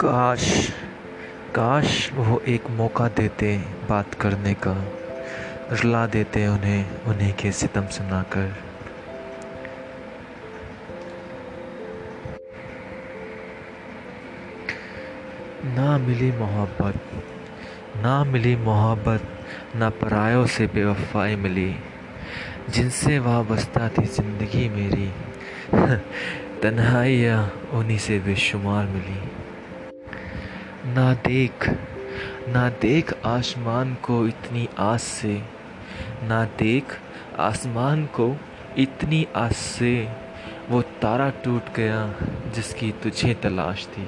काश काश वो एक मौका देते बात करने का, रुला देते उन्हें, उन्हीं के सितम सुनाकर। ना मिली मोहब्बत, ना मिली मोहब्बत, ना परायों से बेवफाई मिली। जिनसे वाबस्ता थी ज़िंदगी मेरी, तन्हाइयाँ उन्हीं से बेशुमार मिली। ना देख ना देख आसमान को इतनी आस से, ना देख आसमान को इतनी आस से, वो तारा टूट गया जिसकी तुझे तलाश थी।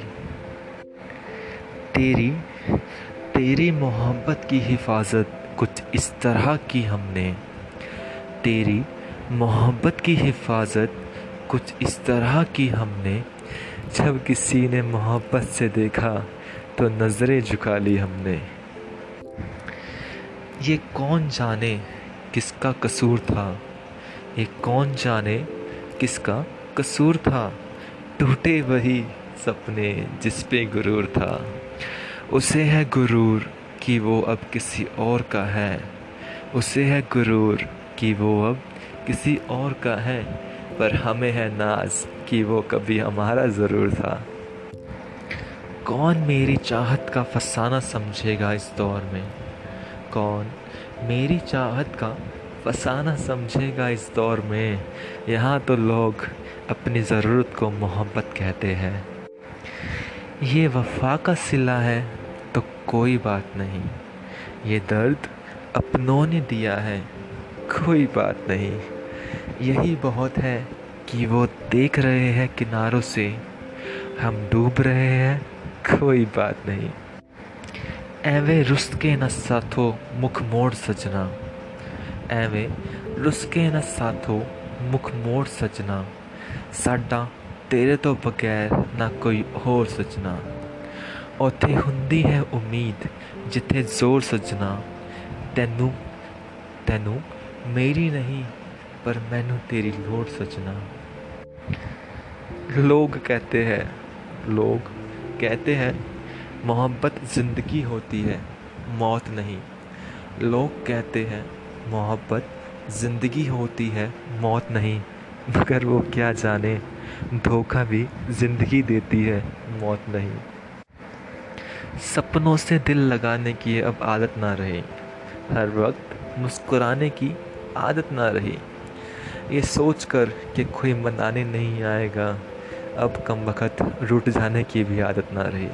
तेरी तेरी मोहब्बत की हिफाजत कुछ इस तरह की हमने। तेरी मोहब्बत की हिफाजत कुछ इस तरह की हमने। जब किसी ने मोहब्बत से देखा तो नज़रें झुका ली हमने। ये कौन जाने किसका कसूर था? ये कौन जाने किसका कसूर था? टूटे वही सपने जिस पे गुरूर था। उसे है गुरूर कि वो अब किसी और का है। उसे है गुरूर कि वो अब किसी और का है। पर हमें है नाज कि वो कभी हमारा ज़रूर था। कौन मेरी चाहत का फसाना समझेगा इस दौर में? कौन मेरी चाहत का फसाना समझेगा इस दौर में? यहाँ तो लोग अपनी ज़रूरत को मोहब्बत कहते हैं। ये वफा का सिला है तो कोई बात नहीं। ये दर्द अपनों ने दिया है, कोई बात नहीं। यही बहुत है कि वो देख रहे हैं किनारों से हम डूब रहे हैं कोई बात नहीं एवे रुस्के न साथो मुख मोड़ सजना एवे रुस्के न साथो मुख मोड़ सजना साडा तेरे तो बगैर ना कोई और सजना ਉੱਥੇ ਹੁੰਦੀ ਹੈ ਉਮੀਦ ਜਿੱਥੇ ਜ਼ੋਰ ਸਜਣਾ ਤੈਨੂੰ ਤੈਨੂੰ मेरी नहीं पर मैनू तेरी लोड़ सजना लोग कहते हैं, लोग कहते हैं, मोहब्बत ज़िंदगी होती है, मौत नहीं। लोग कहते हैं, मोहब्बत ज़िंदगी होती है, मौत नहीं। मगर वो क्या जाने, धोखा भी ज़िंदगी देती है, मौत नहीं। सपनों से दिल लगाने की अब आदत ना रही। हर वक्त मुस्कुराने की आदत ना रही। ये सोच कर कि कोई मनाने नहीं आएगा, अब कम वक़्त रुट जाने की भी आदत ना रही।